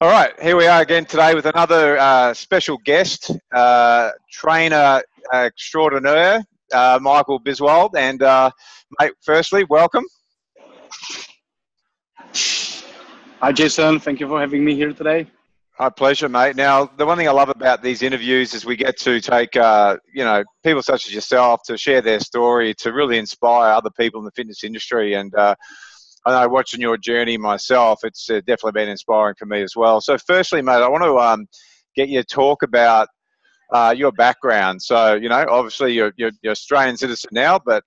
All right, here we are again today with another uh, special guest, uh, trainer extraordinaire, uh, Michael Biswald. And, uh, mate, firstly, welcome. Hi, Jason. Thank you for having me here today. My pleasure, mate. Now, the one thing I love about these interviews is we get to take, uh, you know, people such as yourself to share their story, to really inspire other people in the fitness industry. And uh, I know watching your journey myself, it's uh, definitely been inspiring for me as well. So, firstly, mate, I want to um, get you to talk about uh, your background. So, you know, obviously you're, you're, you're Australian citizen now, but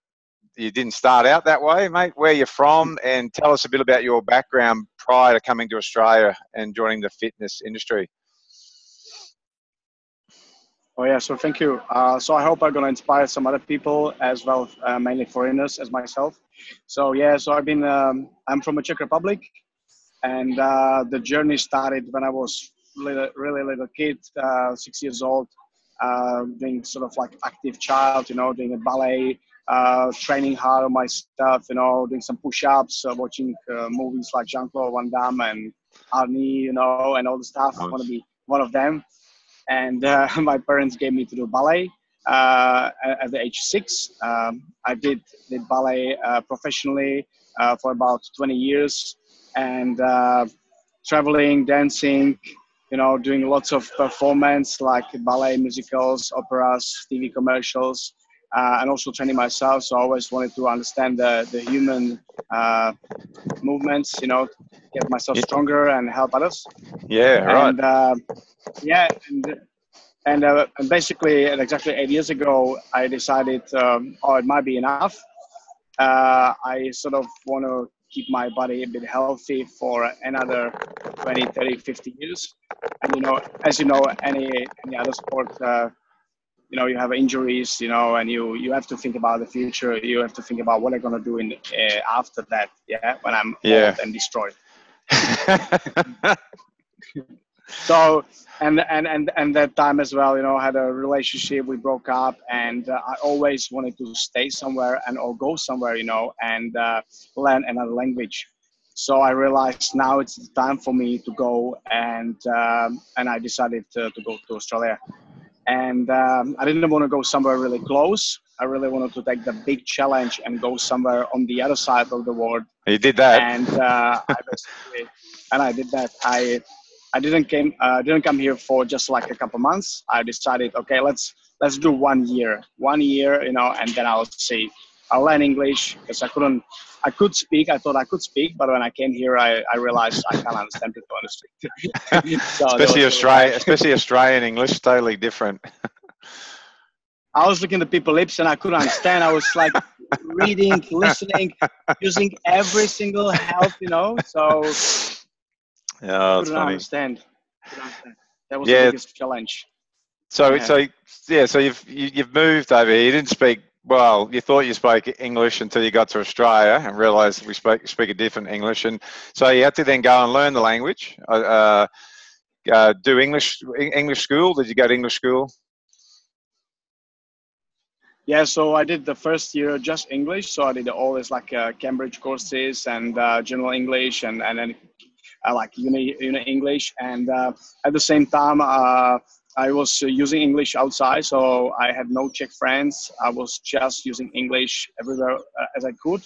you didn't start out that way, mate. Where you're from, and tell us a bit about your background prior to coming to Australia and joining the fitness industry. Oh yeah, so thank you. Uh, so I hope I'm gonna inspire some other people as well, uh, mainly foreigners as myself. So yeah, so I've been. Um, I'm from the Czech Republic, and uh, the journey started when I was little, really little kid, uh, six years old, uh, doing sort of like active child, you know, doing a ballet, uh, training hard on my stuff, you know, doing some push-ups, uh, watching uh, movies like Jean-Claude Van Damme and Arnie, you know, and all the stuff. Nice. I want to be one of them. And uh, my parents gave me to do ballet uh, at the age six. Um, I did did ballet uh, professionally for about 20 years, and traveling, dancing, you know, doing lots of performance like ballet, musicals, operas, TV commercials uh, and also training myself. So I always wanted to understand the, the human uh, movements, you know, get myself stronger and help others. Yeah, right. And uh, yeah, and, and, uh, and, basically, exactly eight years ago, I decided, um, oh, it might be enough. Uh, I sort of want to keep my body a bit healthy for another 20, 30, 50 years. And, you know, as you know, any, any other sport, uh, you know you have injuries you know and you you have to think about the future you have to think about what i'm going to do in uh, after that yeah when i'm yeah. old and destroyed so and and and and that time as well you know I had a relationship we broke up and uh, i always wanted to stay somewhere and or go somewhere you know and uh, learn another language so i realized now it's the time for me to go and um, and i decided to, to go to australia and um, I didn't want to go somewhere really close. I really wanted to take the big challenge and go somewhere on the other side of the world. You did that, and uh, I basically, and I did that. I I didn't came uh, didn't come here for just like a couple months. I decided, okay, let's let's do one year, one year, you know, and then I'll see. I'll learn English because I couldn't I could speak. I thought I could speak, but when I came here, I, I realized I can't understand people honestly. so especially Australian, especially Australian English, totally different. I was looking at people's lips and I couldn't understand. I was like reading, listening, using every single help, you know. So yeah, couldn't understand. understand. That was yeah. the biggest challenge. So, yeah. so yeah, so you've you, have you have moved over here. You didn't speak well, you thought you spoke English until you got to Australia and realised we speak, speak a different English, and so you had to then go and learn the language. Uh, uh, uh do English English school? Did you go to English school? Yeah, so I did the first year just English. So I did all this like uh, Cambridge courses and uh, general English and and then like uni, uni English. And uh, at the same time, uh, I was uh, using English outside, so I had no Czech friends. I was just using English everywhere uh, as I could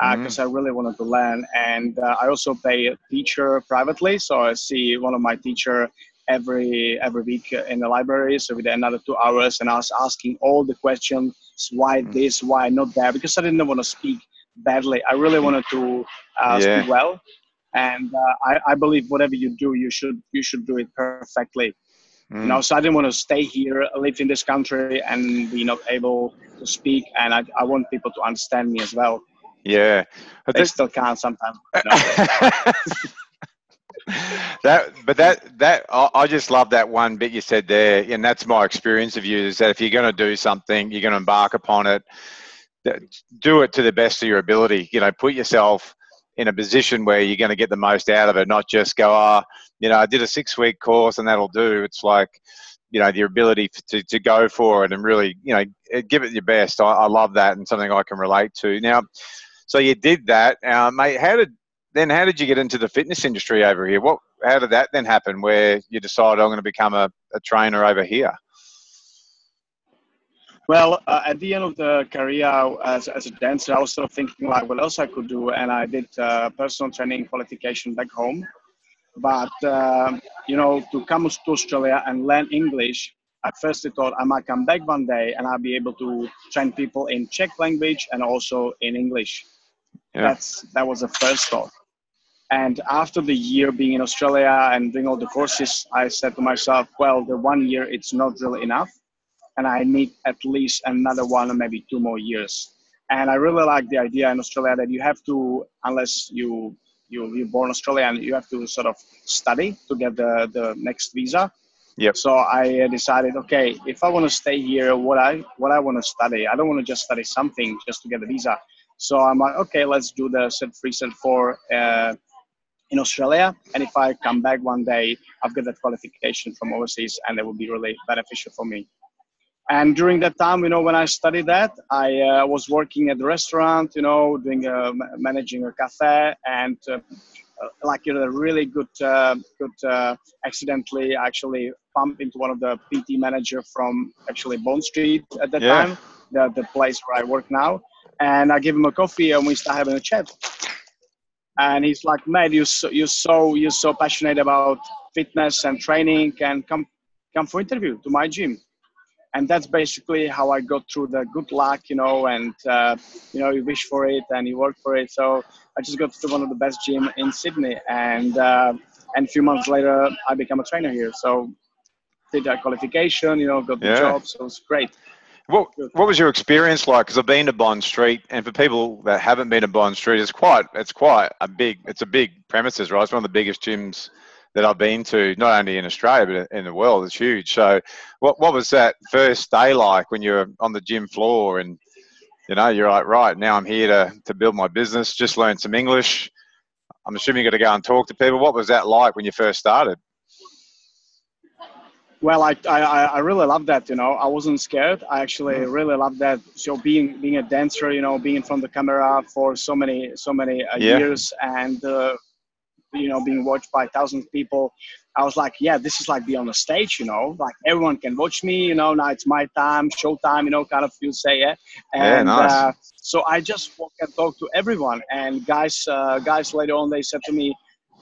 because uh, mm-hmm. I really wanted to learn. And uh, I also pay a teacher privately, so I see one of my teacher every every week in the library. So we did another two hours, and I was asking all the questions: why mm-hmm. this, why not that? Because I didn't want to speak badly. I really wanted to uh, yeah. speak well, and uh, I, I believe whatever you do, you should you should do it perfectly. Mm. You know, so I didn't want to stay here, live in this country, and be not able to speak. And I, I want people to understand me as well. Yeah, but they still can't sometimes. You know? that, but that that I just love that one bit you said there, and that's my experience of you. Is that if you're going to do something, you're going to embark upon it, do it to the best of your ability. You know, put yourself in a position where you're going to get the most out of it, not just go, ah, oh, you know, I did a six week course and that'll do. It's like, you know, the ability to, to go for it and really, you know, give it your best. I, I love that and something I can relate to. Now, so you did that, uh, mate. How did then how did you get into the fitness industry over here? What how did that then happen? Where you decided I'm going to become a, a trainer over here? Well, uh, at the end of the career as, as a dancer, I was sort of thinking like what else I could do, and I did uh, personal training qualification back home. But uh, you know, to come to Australia and learn English, I first I thought I might come back one day and I'll be able to train people in Czech language and also in English. Yeah. That's that was the first thought. And after the year being in Australia and doing all the courses, I said to myself, well, the one year it's not really enough, and I need at least another one or maybe two more years. And I really like the idea in Australia that you have to, unless you you you're born Australian, you have to sort of study to get the the next visa. Yep. So I decided, okay, if I want to stay here, what I what I want to study, I don't want to just study something just to get a visa. So I'm like, okay, let's do the Cert three, Cert four uh, in Australia. And if I come back one day, I've got that qualification from overseas, and it will be really beneficial for me. And during that time, you know, when I studied that, I uh, was working at the restaurant, you know, doing uh, managing a cafe, and uh, uh, like you know, a really good, uh, good. Uh, accidentally, actually bumped into one of the PT manager from actually Bond Street at that yeah. time, the the place where I work now and I give him a coffee and we start having a chat. And he's like, "Man, you so, you're so you're so passionate about fitness and training, and come come for interview to my gym." And that's basically how I got through the good luck, you know, and uh, you know, you wish for it and you work for it. So I just got to one of the best gym in Sydney, and uh, and a few months later, I became a trainer here. So did that qualification, you know, got the yeah. job, so it's great. What What was your experience like? Because I've been to Bond Street, and for people that haven't been to Bond Street, it's quite it's quite a big it's a big premises, right? It's one of the biggest gyms that I've been to, not only in Australia but in the world. It's huge. So, what what was that first day like when you're on the gym floor and you know you're like, right now I'm here to to build my business, just learn some English. I'm assuming you got to go and talk to people. What was that like when you first started? Well, I, I, I really love that. You know, I wasn't scared. I actually mm. really love that. So being being a dancer, you know, being in front of the camera for so many so many uh, yeah. years, and uh, you know, being watched by thousands of people, I was like, yeah, this is like be on the stage. You know, like everyone can watch me. You know, now it's my time, show time. You know, kind of you say, yeah. And yeah, nice. uh, so I just walk and talk to everyone. And guys, uh, guys later on, they said to me,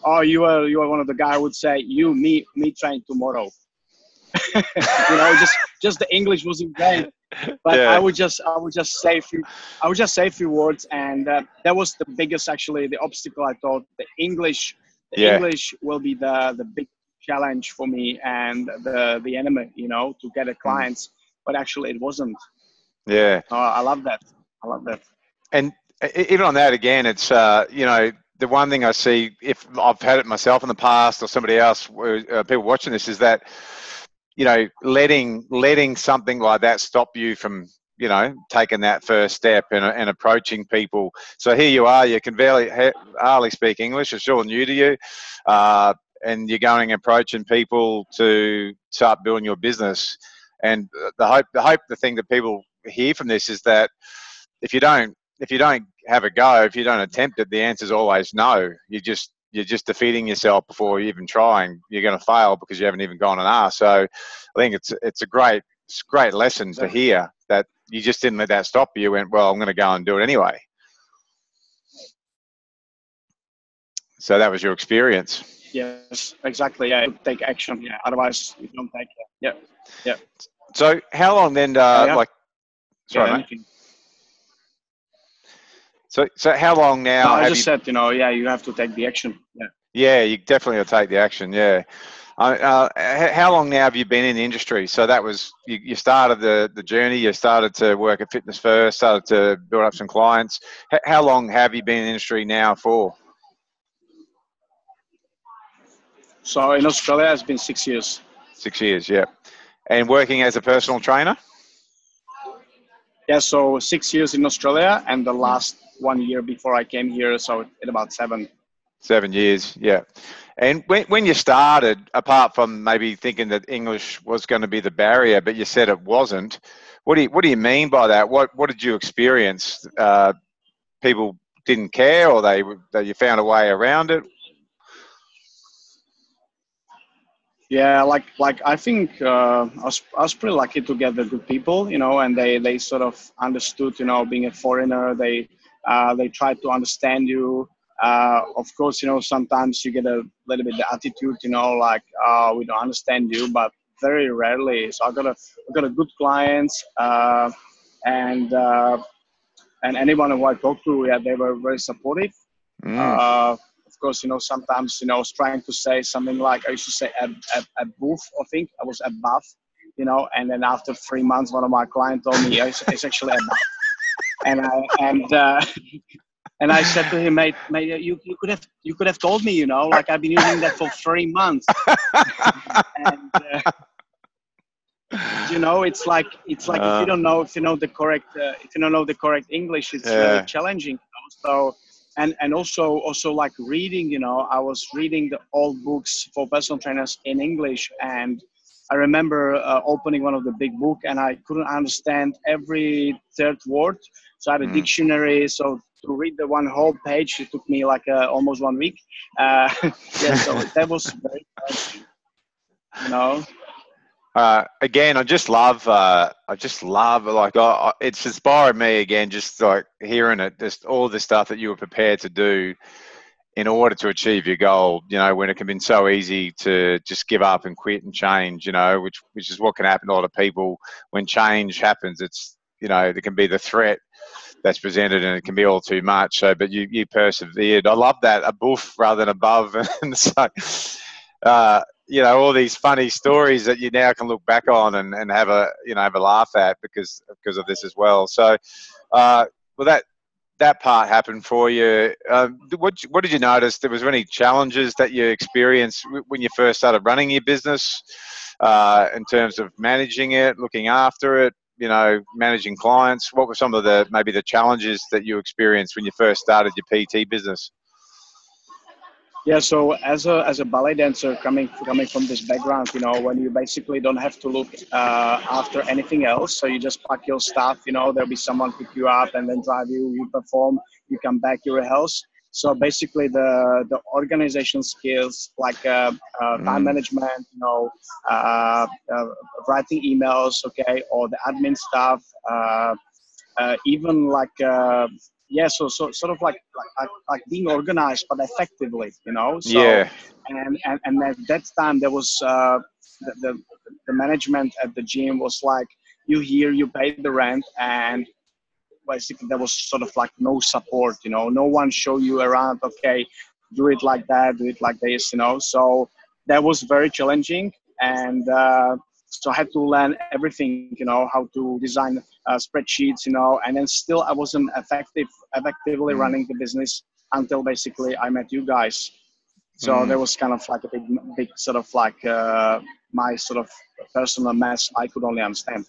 "Oh, you are you are one of the guys would say you me me train tomorrow." you know, just just the English wasn't great. But yeah. I would just I would just say a few I would just say a few words, and uh, that was the biggest actually the obstacle. I thought the English the yeah. English will be the the big challenge for me and the the enemy. You know, to get a mm. clients, but actually it wasn't. Yeah, uh, I love that. I love that. And even on that again, it's uh, you know the one thing I see if I've had it myself in the past or somebody else, uh, people watching this, is that you know, letting letting something like that stop you from you know taking that first step and, and approaching people. So here you are, you can barely hardly speak English. It's all new to you, uh, and you're going approaching people to start building your business. And the hope, the hope, the thing that people hear from this is that if you don't if you don't have a go, if you don't attempt it, the answer is always no. You just you're just defeating yourself before you even trying. You're going to fail because you haven't even gone and asked. So I think it's it's a great it's a great lesson to hear that you just didn't let that stop you. You went, well, I'm going to go and do it anyway. So that was your experience. Yes, exactly. Yeah, take action. Yeah, otherwise you don't take it. Yeah, yeah. So how long then? Uh, yeah. Like, sorry, yeah, so, so how long now? No, I just you, said, you know, yeah, you have to take the action. Yeah. Yeah, you definitely will take the action. Yeah. Uh, uh, how long now have you been in the industry? So that was you, you, started the, the journey. You started to work at Fitness First. Started to build up some clients. H- how long have you been in the industry now for? So in Australia, it's been six years. Six years, yeah. And working as a personal trainer. Yeah, so six years in Australia, and the last one year before I came here, so in about seven. Seven years, yeah. And when, when you started, apart from maybe thinking that English was going to be the barrier, but you said it wasn't, what do you, what do you mean by that? What, what did you experience? Uh, people didn't care, or they that you found a way around it? Yeah, like like I think uh, I was I was pretty lucky to get the good people, you know, and they they sort of understood, you know, being a foreigner, they uh, they try to understand you. Uh, of course, you know, sometimes you get a little bit the attitude, you know, like uh, we don't understand you, but very rarely. So I got a I got a good clients, uh, and uh, and anyone who I talked to, yeah, they were very supportive. Mm of course, you know, sometimes, you know, I was trying to say something like I used to say booth, I think I was above, you know, and then after three months, one of my clients told me it's, it's actually above. And I, and, uh, and I said to him, mate, mate, you, you could have, you could have told me, you know, like I've been using that for three months. and, uh, you know it's like it's like uh, if you uh. don't know if you know the correct uh, if you don't know the correct english it's yeah. really challenging so and and also also like reading you know i was reading the old books for personal trainers in english and i remember uh, opening one of the big book and i couldn't understand every third word. So i had a mm. dictionary. So to read the one whole page it took me like uh, almost one week. Uh, yeah so that was very you know. Uh, again, I just love, uh, I just love, like, I, it's inspired me again, just like hearing it, just all the stuff that you were prepared to do in order to achieve your goal. You know, when it can be so easy to just give up and quit and change. You know, which which is what can happen to a lot of people when change happens. It's you know, there can be the threat that's presented and it can be all too much. So, but you you persevered. I love that above rather than above, and so. Uh, you know all these funny stories that you now can look back on and, and have a you know have a laugh at because because of this as well. So, uh, well that that part happened for you. Um, what what did you notice? There was any challenges that you experienced when you first started running your business uh, in terms of managing it, looking after it. You know, managing clients. What were some of the maybe the challenges that you experienced when you first started your PT business? Yeah, so as a as a ballet dancer coming coming from this background, you know, when you basically don't have to look uh, after anything else, so you just pack your stuff, you know, there'll be someone pick you up and then drive you, you perform, you come back, you rehearse. So basically, the the organization skills like uh, uh, time mm. management, you know, uh, uh, writing emails, okay, or the admin stuff, uh, even like yeah so, so sort of like, like like being organized but effectively you know? So, yeah. and, and and at that time there was uh the, the, the management at the gym was like you here you pay the rent and basically there was sort of like no support you know? No one show you around okay do it like that do it like this you know? So that was very challenging and uh, so I had to learn everything, you know, how to design uh, spreadsheets, you know, and then still I wasn't effective, effectively mm. running the business until basically I met you guys. So mm. there was kind of like a big, big sort of like uh, my sort of personal mess I could only understand.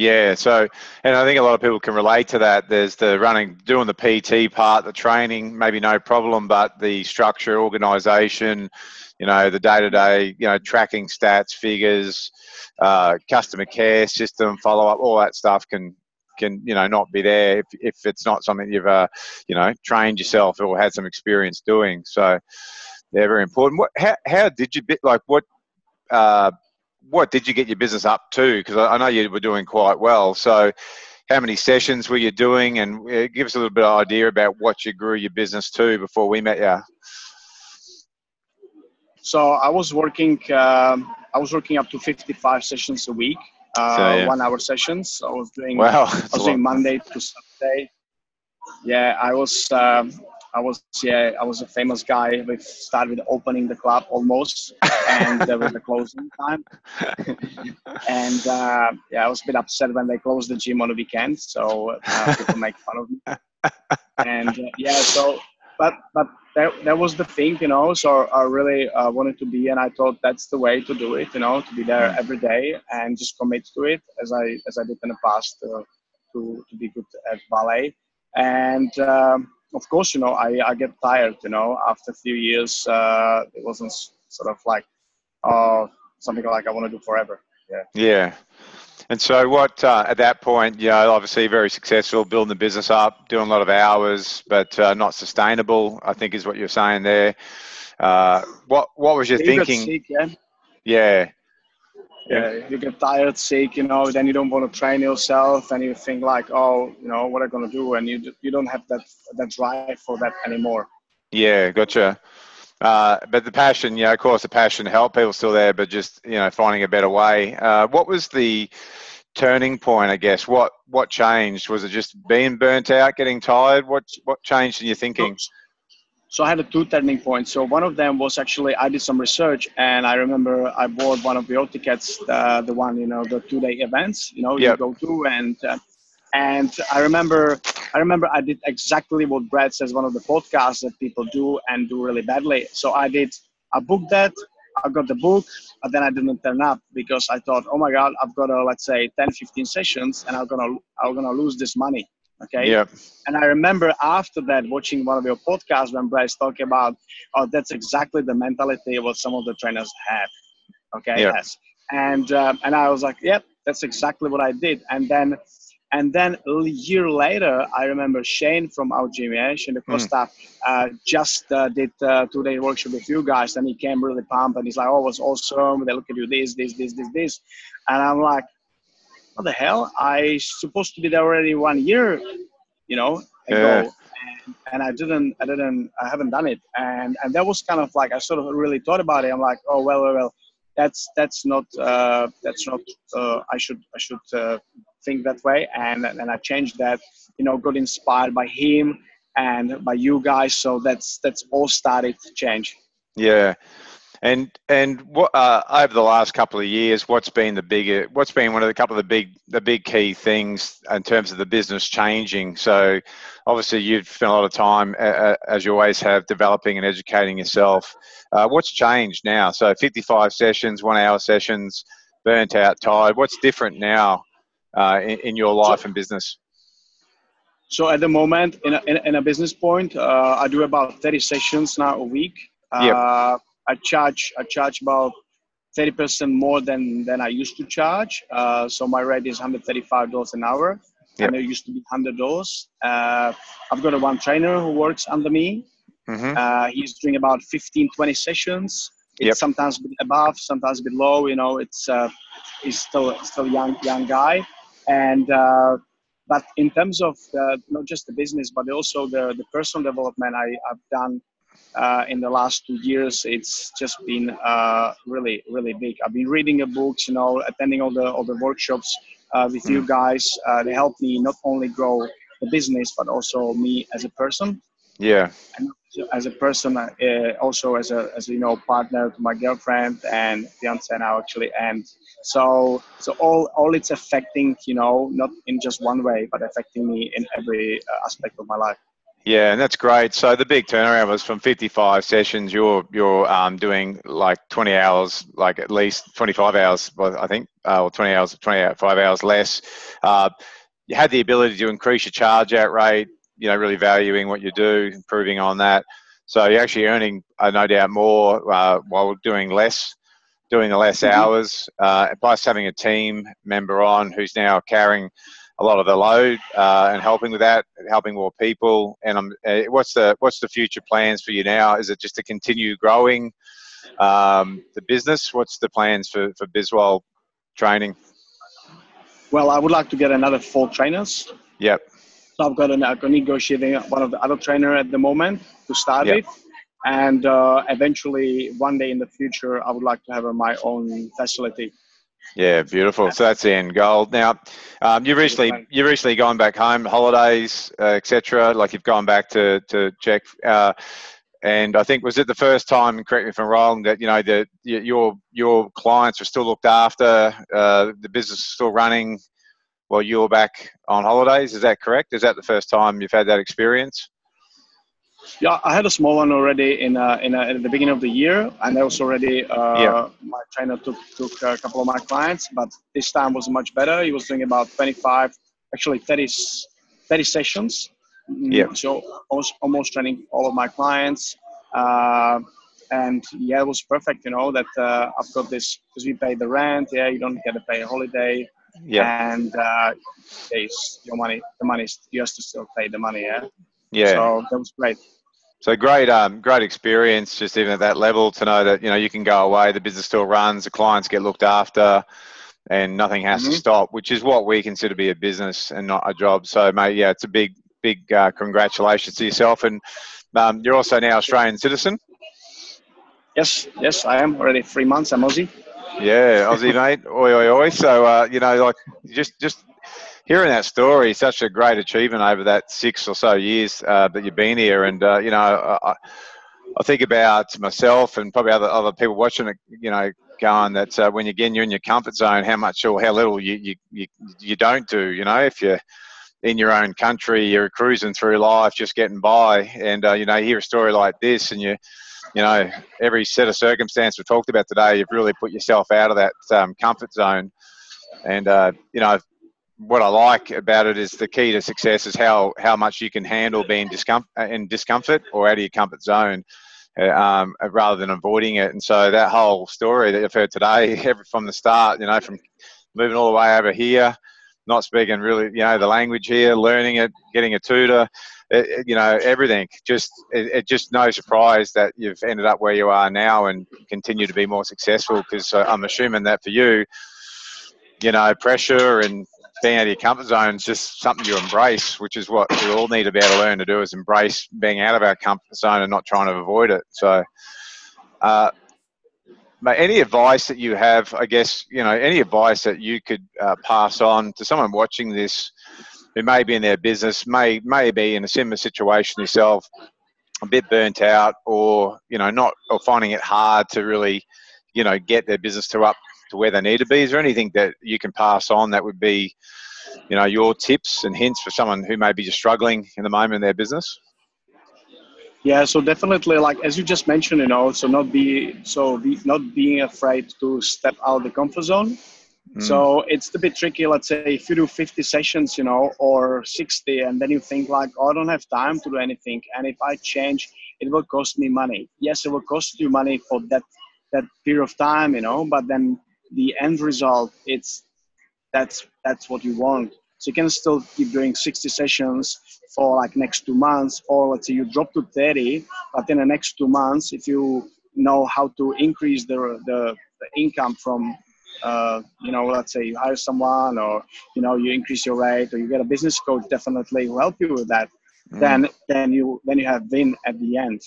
Yeah, so and I think a lot of people can relate to that. There's the running, doing the PT part, the training, maybe no problem, but the structure, organisation, you know, the day to day, you know, tracking stats, figures, uh, customer care system, follow up, all that stuff can can you know not be there if, if it's not something you've uh, you know trained yourself or had some experience doing. So they're very important. What how, how did you bit like what uh, what did you get your business up to? Because I, I know you were doing quite well. So how many sessions were you doing and uh, give us a little bit of idea about what you grew your business to before we met you so I was working. Um, I was working up to 55 sessions a week, uh, so, yeah. one hour sessions. I was doing. Wow, I was doing Monday to Saturday. Yeah, I was. Um, I was. Yeah, I was a famous guy. We started with opening the club almost, and there was the closing time. and uh, yeah, I was a bit upset when they closed the gym on the weekend, so uh, people make fun of me. and uh, yeah, so but but that, that was the thing, you know. So I really uh, wanted to be, and I thought that's the way to do it, you know, to be there mm. every day and just commit to it, as I as I did in the past, uh, to to be good at ballet. And um, of course, you know, I, I get tired, you know. After a few years, uh, it wasn't sort of like uh, something like I want to do forever. Yeah. Yeah. And so, what uh, at that point, you know, obviously very successful, building the business up, doing a lot of hours, but uh, not sustainable. I think is what you're saying there. Uh, what What was your You thinking? sick, yeah? Yeah, yeah, you get tired, sick, you know, then you don't want to train yourself, and you think like, oh, you know, what am I gonna do? And you you don't have that that drive for that anymore. yeah, gotcha. Uh, but the passion, yeah, of course, the passion to help people still there, but just you know, finding a better way. Uh, what was the turning point? I guess what what changed? Was it just being burnt out, getting tired? What what changed in your thinking? So I had a two turning points. So one of them was actually I did some research, and I remember I bought one of the old tickets, the the one you know the two day events, you know, Yep. you go to, and uh, and I remember I remember I did exactly what Brad says one of the podcasts that people do and do really badly. So I did I booked that. I got the book, but then I didn't turn up because I thought, oh my God, I've got, uh, let's say, 10, 15 sessions and I'm to, I'm going to lose this money. Okay. Yeah, And I remember after that watching one of your podcasts when Bryce talking about, oh, that's exactly the mentality what some of the trainers have. Okay. Yeah. Yes. And um, and I was like, yep, that's exactly what I did. And then and then a year later, I remember Shane from our gym, yeah, Shane Hmm. Costa, uh, just uh, did uh, two day workshop with you guys, and he came really pumped, and he's like, "Oh, it was awesome! They look at you, this, this, this, this, this," and I'm like, "What the hell? I supposed to be there already one year, you know, ago." Yeah. And, and I didn't, I didn't, I haven't done it, and and that was kind of like I sort of really thought about it. I'm like, oh well, well, well, that's that's not uh, that's not uh, I should I should uh, think that way and and I changed that you know got inspired by him and by you guys so that's that's all started to change yeah. And and what uh, over the last couple of years, what's been the bigger? What's been one of the couple of the big the big key things in terms of the business changing? So, obviously, you've spent a lot of time, uh, as you always have, developing and educating yourself. Uh, what's changed now? So, 55 sessions, one hour sessions, burnt out, tired. What's different now uh, in, in your life and business? so at the moment in a, in a, in a business point uh, I do about 30 sessions now a week uh, Yep. I charge I charge about 30% more than than I used to charge uh, so my rate is $135 an hour Yep. and it used to be $100 uh, I've got a one trainer who works under me hmm Uh, he's doing about 15, 20 sessions. It's Yep. sometimes a bit above, sometimes a bit low. You know, it's uh, he's still still young young guy, and uh, but in terms of uh, not just the business, but also the the personal development I, I've done uh, in the last two years, it's just been uh, really really big. I've been reading the books, you know, attending all the all the workshops uh, with you guys. Uh, they help me not only grow the business, but also me as a person Yeah, And as a person, uh, also as a as you know partner to my girlfriend and fiance now actually, and so so all all it's affecting you know not in just one way, but affecting me in every uh, aspect of my life. Yeah, and that's great. So the big turnaround was from 55 sessions. You're you're um, doing like 20 hours, like at least 25 hours, I think, uh, or 20 hours, 25 hours less. Uh, you had the ability to increase your charge out rate. You know, really valuing what you do, improving on that. So you're actually earning, uh, no doubt, more uh, while doing less, doing the less Mhm. hours. Uh, plus having a team member on who's now carrying a lot of the load uh, and helping with that, helping more people. And um, uh, what's the what's the future plans for you now? Is it just to continue growing um, the business? What's the plans for for Biswell training? Well, I would like to get another four trainers. Yep. So I've got an got negotiating one of the other trainer at the moment to start with, and uh, eventually one day in the future I would like to have my own facility. Yeah, beautiful. So that's the end goal. Now, um, you recently you've recently gone back home, holidays, uh, etc. Like you've gone back to to Czech. Uh, and I think was it the first time? Correct me if I'm wrong. That you know that your your clients are still looked after. Uh, the business is still running while you're back on holidays. Is that correct? Is that the first time you've had that experience? Yeah, I had a small one already in uh, in uh, at the beginning of the year, and I was already uh, Yeah. my trainer took took a couple of my clients, but this time was much better. He was doing about 25, actually 30, s- 30 sessions. Mm, Yeah. So almost, almost training all of my clients. Uh, and yeah, it was perfect. You know that uh, I've got this because we pay the rent. Yeah, you don't get to pay a holiday. Yeah. And uh, it's your money. The money you have to still pay the money. Yeah. Yeah. So that was great. So great, um, great experience. Just even at that level to know that you know you can go away, the business still runs, the clients get looked after, and nothing has mm-hmm. to stop. Which is what we consider to be a business and not a job. So, mate, yeah, it's a big, big uh, congratulations to yourself, and um, you're also now Australian citizen. Yes, yes, I am already three months. I'm Aussie. Yeah, Aussie mate, oi oi oi. So uh, you know, like just just hearing that story, such a great achievement over that six or so years uh, that you've been here, and uh, you know, I, I, think about myself and probably other other people watching it, you know, going that uh, when again you're in your comfort zone, how much or how little you you you, you don't do. You know, if you're in your own country, you're cruising through life, just getting by, and uh, you know, you hear a story like this, and you you know, every set of circumstance we've talked about today, you've really put yourself out of that um, comfort zone. And, uh, you know, what I like about it is the key to success is how, how much you can handle being discom- uh, in discomfort or out of your comfort zone uh, um, rather than avoiding it. And so that whole story that you've heard today, from the start, you know, from moving all the way over here, not speaking really, you know, the language here, learning it, getting a tutor, it, you know, everything. Just it, it, just no surprise that you've ended up where you are now and continue to be more successful. Because uh, I'm assuming that for you, you know, pressure and being out of your comfort zone is just something you embrace, which is what we all need to be able to learn to do is embrace being out of our comfort zone and not trying to avoid it. So, uh, any advice that you have, I guess, you know, any advice that you could uh, pass on to someone watching this who may be in their business, may may be in a similar situation yourself, a bit burnt out, or you know, not or finding it hard to really, you know, get their business to up to where they need to be. Is there anything that you can pass on that would be, you know, your tips and hints for someone who may be just struggling in the moment in their business? Yeah, so definitely, like as you just mentioned, you know, so not be so be, not being afraid to step out of the comfort zone Mm. So it's a bit tricky. Let's say if you do 50 sessions, you know, or 60, and then you think like, oh, I don't have time to do anything, and if I change, it will cost me money. Yes, it will cost you money for that that period of time, you know, but then the end result, it's that's that's what you want. So you can still keep doing 60 sessions for like next two months, or let's say you drop to 30, but in the next two months, if you know how to increase the the, the income from uh, you know, let's say you hire someone or, you know, you increase your rate or you get a business coach definitely will help you with that. Mm. Then, then you, then you have win at the end,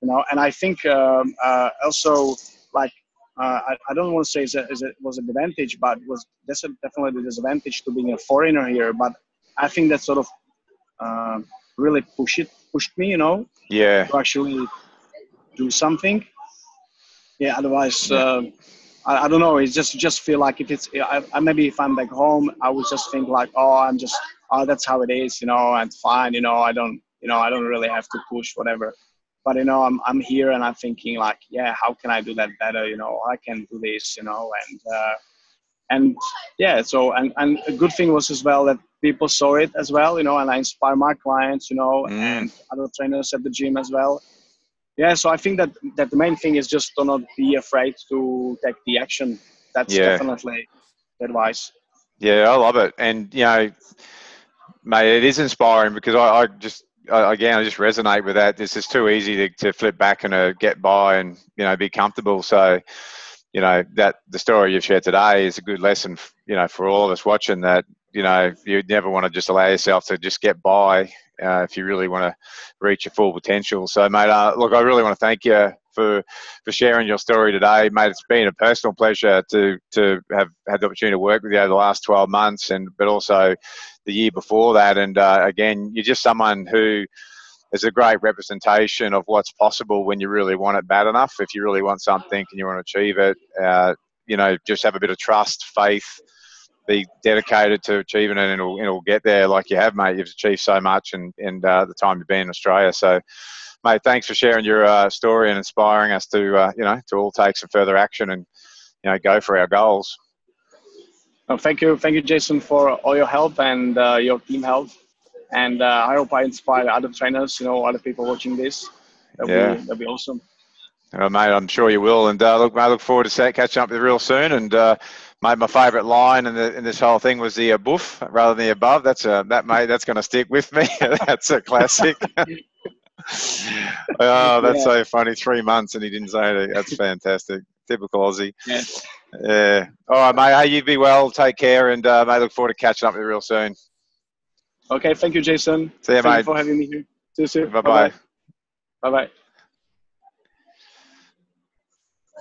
you know, and I think um, uh, also like, uh, I, I, don't want to say it was an advantage, but it was definitely a disadvantage to being a foreigner here. But I think that sort of uh, really pushed it, pushed me, you know, yeah, to actually do something. Yeah, otherwise. Uh, I, I don't know. It's just just feel like if it's I, I, maybe if I'm back home, I would just think like, oh, I'm just oh that's how it is, you know, and fine, you know, I don't you know I don't really have to push whatever. But you know, I'm I'm here and I'm thinking like, yeah, how can I do that better? You know, I can do this, you know, and uh, and yeah, so and and a good thing was as well that people saw it as well, you know, and I inspire my clients, you know, mm. and other trainers at the gym as well yeah so i think that that the main thing is just to not be afraid to take the action that's yeah. definitely advice yeah i love it and you know mate it is inspiring because i, I just I, again i just resonate with that this is too easy to, to flip back and uh, get by and you know be comfortable so you know that the story you've shared today is a good lesson you know for all of us watching that you know you never want to just allow yourself to just get by uh, if you really want to reach your full potential. So, mate, uh, look, I really want to thank you for for sharing your story today, mate. It's been a personal pleasure to to have had the opportunity to work with you over the last 12 months, and but also the year before that. And uh, again, you're just someone who is a great representation of what's possible when you really want it bad enough. If you really want something and you want to achieve it, uh, you know, just have a bit of trust, faith be dedicated to achieving it and it'll, it'll get there like you have, mate. You've achieved so much and, and uh, the time you've been in Australia. So, mate, thanks for sharing your uh, story and inspiring us to, uh, you know, to all take some further action and, you know, go for our goals. Well, thank you. Thank you, Jason, for all your help and uh, your team help. And uh, I hope I inspire other trainers, you know, other people watching this. That'll, yeah. be, that'll be awesome. Uh, mate, I'm sure you will. And uh, look, mate, I look forward to catching up with you real soon. And uh, mate, my favourite line in, the, in this whole thing was the above rather than the above. That's a that mate. That's going to stick with me. that's a classic. oh, that's yeah. so funny. Three months and he didn't say it. That's fantastic. Typical Aussie. Yeah. Yeah. All right, mate. Hey, you be well. Take care, and uh, mate, look forward to catching up with you real soon. Okay. Thank you, Jason. See you, thank mate. You for having me here. See you soon. Bye bye. Bye bye.